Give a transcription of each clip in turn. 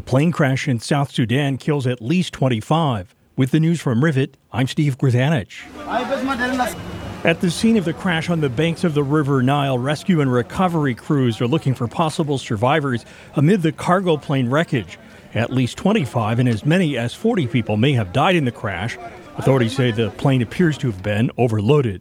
A plane crash in South Sudan kills at least 25. With the news from Rivet, I'm Steve Grzanich. At the scene of the crash on the banks of the River Nile, rescue and recovery crews are looking for possible survivors amid the cargo plane wreckage. At least 25 and as many as 40 people may have died in the crash. Authorities say the plane appears to have been overloaded.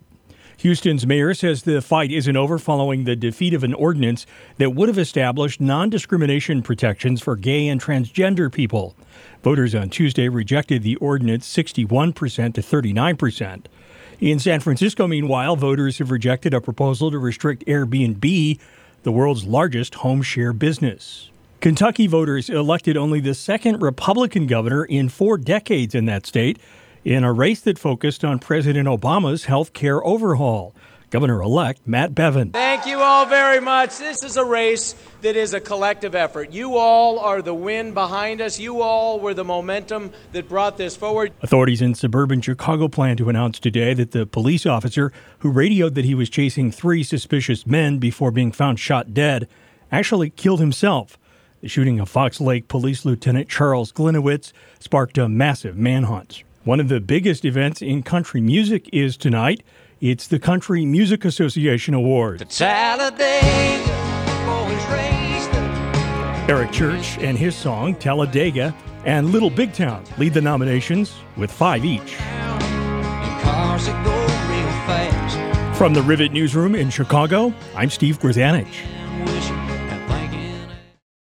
Houston's mayor says the fight isn't over following the defeat of an ordinance that would have established non discrimination protections for gay and transgender people. Voters on Tuesday rejected the ordinance 61% to 39%. In San Francisco, meanwhile, voters have rejected a proposal to restrict Airbnb, the world's largest home share business. Kentucky voters elected only the second Republican governor in four decades in that state in a race that focused on President Obama's health care overhaul. Governor elect Matt Bevin. Thank you all very much. This is a race that is a collective effort. You all are the wind behind us. You all were the momentum that brought this forward. Authorities in suburban Chicago plan to announce today that the police officer who radioed that he was chasing three suspicious men before being found shot dead actually killed himself. The shooting of Fox Lake Police Lieutenant Charles Gliniewicz sparked a massive manhunt. One of the biggest events in country music is tonight. It's the Country Music Association Awards. Eric Church and his song Talladega and Little Big Town lead the nominations with five each. From the Rivet Newsroom in Chicago, I'm Steve Grzanich.